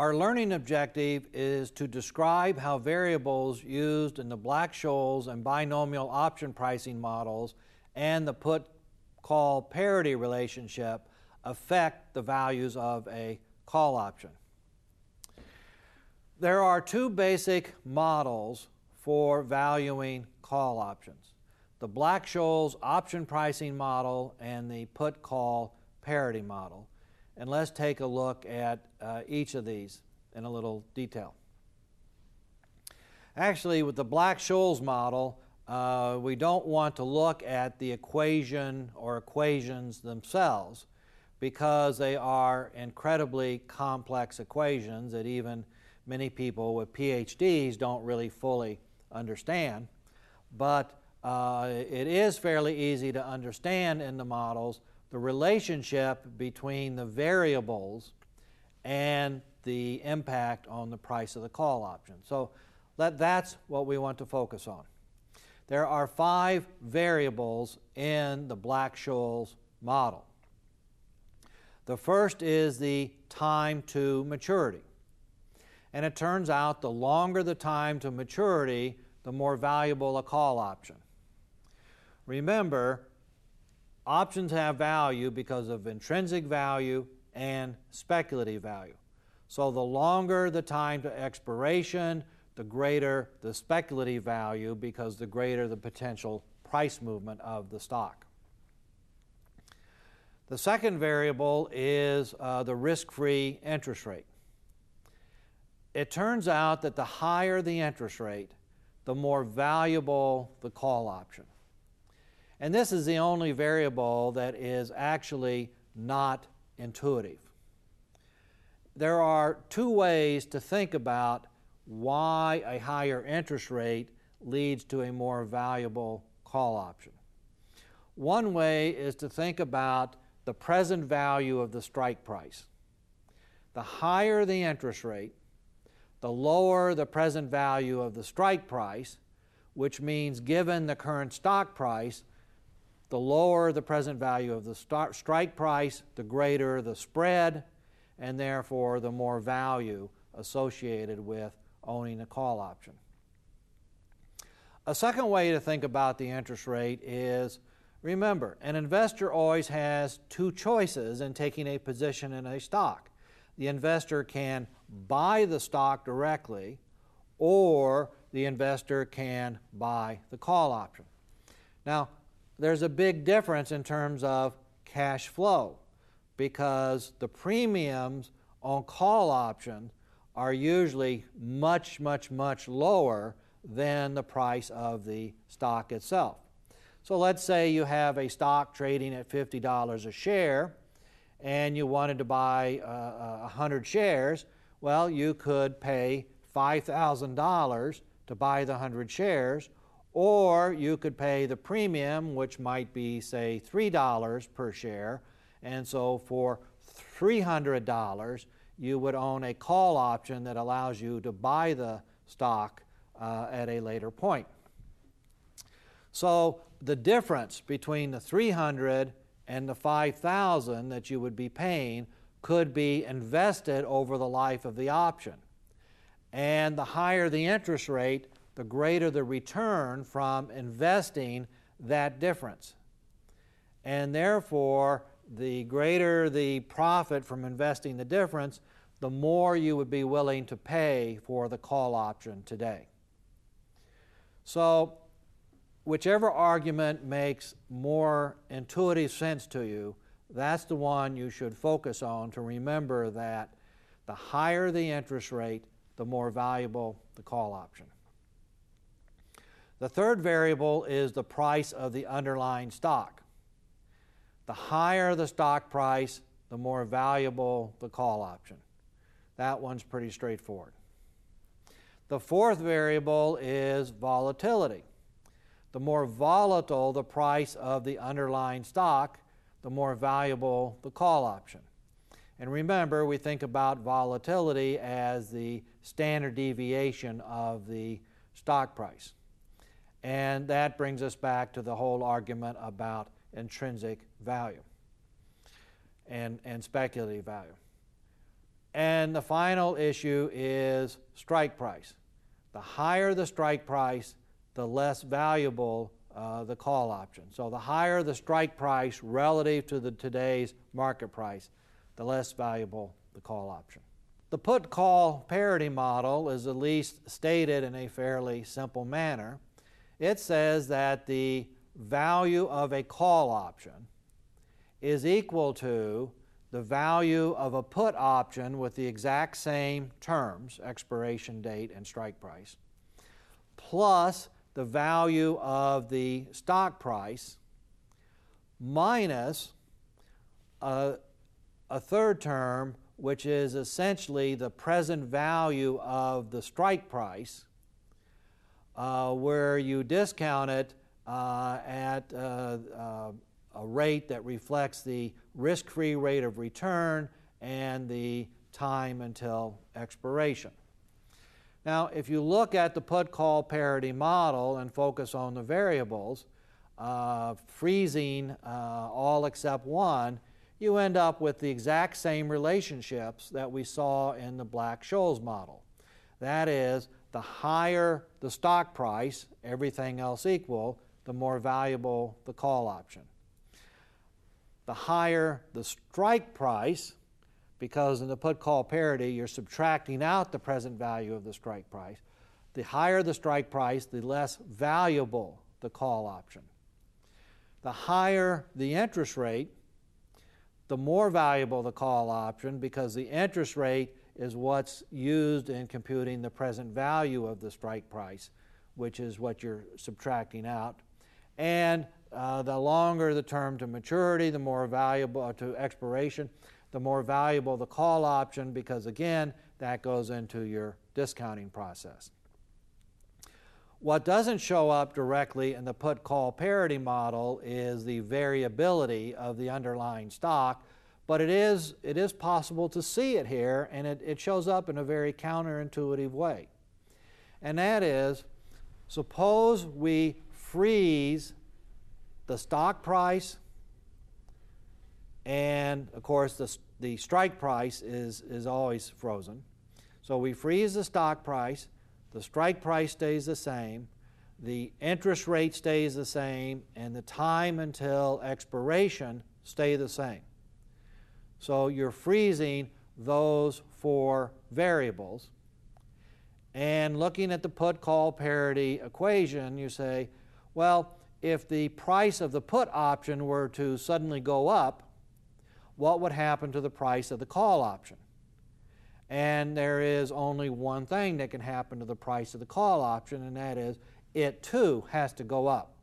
Our learning objective is to describe how variables used in the Black-Scholes and binomial option pricing models and the put call parity relationship affect the values of a call option. There are two basic models for valuing call options the Black Scholes option pricing model and the put call parity model. And let's take a look at uh, each of these in a little detail. Actually, with the Black Scholes model, uh, we don't want to look at the equation or equations themselves because they are incredibly complex equations that even many people with PhDs don't really fully understand. But uh, it is fairly easy to understand in the models the relationship between the variables and the impact on the price of the call option. So that, that's what we want to focus on. There are five variables in the Black-Scholes model. The first is the time to maturity. And it turns out the longer the time to maturity, the more valuable a call option. Remember, options have value because of intrinsic value and speculative value. So the longer the time to expiration, the greater the speculative value because the greater the potential price movement of the stock. The second variable is uh, the risk free interest rate. It turns out that the higher the interest rate, the more valuable the call option. And this is the only variable that is actually not intuitive. There are two ways to think about why a higher interest rate leads to a more valuable call option. One way is to think about the present value of the strike price. The higher the interest rate, the lower the present value of the strike price, which means given the current stock price, the lower the present value of the strike price, the greater the spread, and therefore the more value associated with owning a call option. A second way to think about the interest rate is remember, an investor always has two choices in taking a position in a stock. The investor can buy the stock directly, or the investor can buy the call option. Now, there's a big difference in terms of cash flow because the premiums on call options are usually much, much, much lower than the price of the stock itself. So let's say you have a stock trading at $50 a share and you wanted to buy uh, 100 shares. Well, you could pay $5,000 to buy the 100 shares, or you could pay the premium, which might be, say, $3 per share. And so for $300, you would own a call option that allows you to buy the stock uh, at a later point. So the difference between the 300 and the 5000 that you would be paying could be invested over the life of the option. And the higher the interest rate, the greater the return from investing that difference. And therefore, the greater the profit from investing the difference, the more you would be willing to pay for the call option today. So, whichever argument makes more intuitive sense to you, that's the one you should focus on to remember that the higher the interest rate, the more valuable the call option. The third variable is the price of the underlying stock. The higher the stock price, the more valuable the call option. That one's pretty straightforward. The fourth variable is volatility. The more volatile the price of the underlying stock, the more valuable the call option. And remember, we think about volatility as the standard deviation of the stock price. And that brings us back to the whole argument about intrinsic value and, and speculative value. And the final issue is strike price. The higher the strike price, the less valuable uh, the call option. So the higher the strike price relative to the today's market price, the less valuable the call option. The put call parity model is at least stated in a fairly simple manner. It says that the value of a call option is equal to the value of a put option with the exact same terms, expiration date and strike price, plus the value of the stock price minus a, a third term, which is essentially the present value of the strike price, uh, where you discount it uh, at uh, uh a rate that reflects the risk free rate of return and the time until expiration. Now, if you look at the put call parity model and focus on the variables, uh, freezing uh, all except one, you end up with the exact same relationships that we saw in the Black Scholes model. That is, the higher the stock price, everything else equal, the more valuable the call option the higher the strike price, because in the put call parity, you're subtracting out the present value of the strike price. The higher the strike price, the less valuable the call option. The higher the interest rate, the more valuable the call option because the interest rate is what's used in computing the present value of the strike price, which is what you're subtracting out. And uh, the longer the term to maturity, the more valuable uh, to expiration, the more valuable the call option because, again, that goes into your discounting process. What doesn't show up directly in the put call parity model is the variability of the underlying stock, but it is, it is possible to see it here, and it, it shows up in a very counterintuitive way. And that is suppose we freeze the stock price, and of course, the, the strike price is, is always frozen. So we freeze the stock price, the strike price stays the same, the interest rate stays the same, and the time until expiration stay the same. So you're freezing those four variables. And looking at the put call parity equation, you say, well, if the price of the put option were to suddenly go up, what would happen to the price of the call option? And there is only one thing that can happen to the price of the call option, and that is it too has to go up.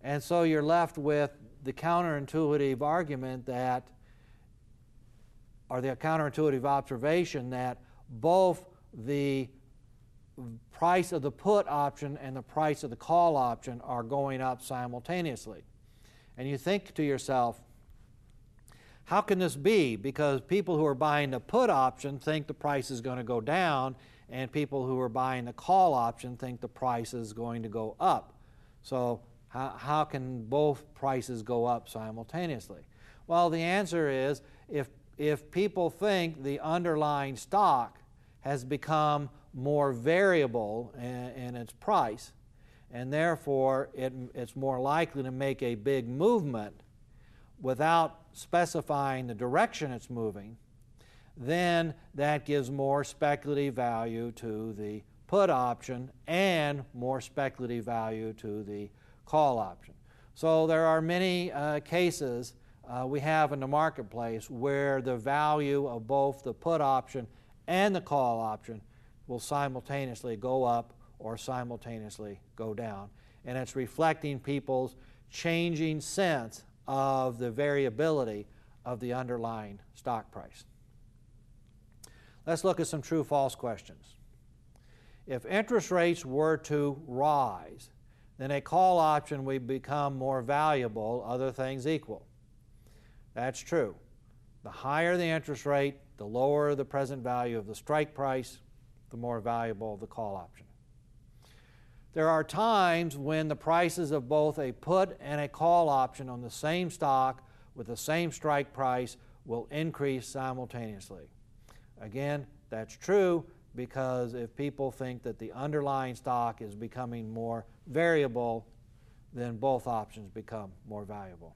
And so you're left with the counterintuitive argument that, or the counterintuitive observation that both the price of the put option and the price of the call option are going up simultaneously. And you think to yourself, how can this be? Because people who are buying the put option think the price is going to go down, and people who are buying the call option think the price is going to go up. So, how, how can both prices go up simultaneously? Well, the answer is if, if people think the underlying stock has become more variable in, in its price, and therefore it, it's more likely to make a big movement without specifying the direction it's moving, then that gives more speculative value to the put option and more speculative value to the call option. So there are many uh, cases uh, we have in the marketplace where the value of both the put option and the call option will simultaneously go up or simultaneously go down. And it's reflecting people's changing sense of the variability of the underlying stock price. Let's look at some true false questions. If interest rates were to rise, then a call option would become more valuable, other things equal. That's true. The higher the interest rate, the lower the present value of the strike price, the more valuable the call option. There are times when the prices of both a put and a call option on the same stock with the same strike price will increase simultaneously. Again, that's true because if people think that the underlying stock is becoming more variable, then both options become more valuable.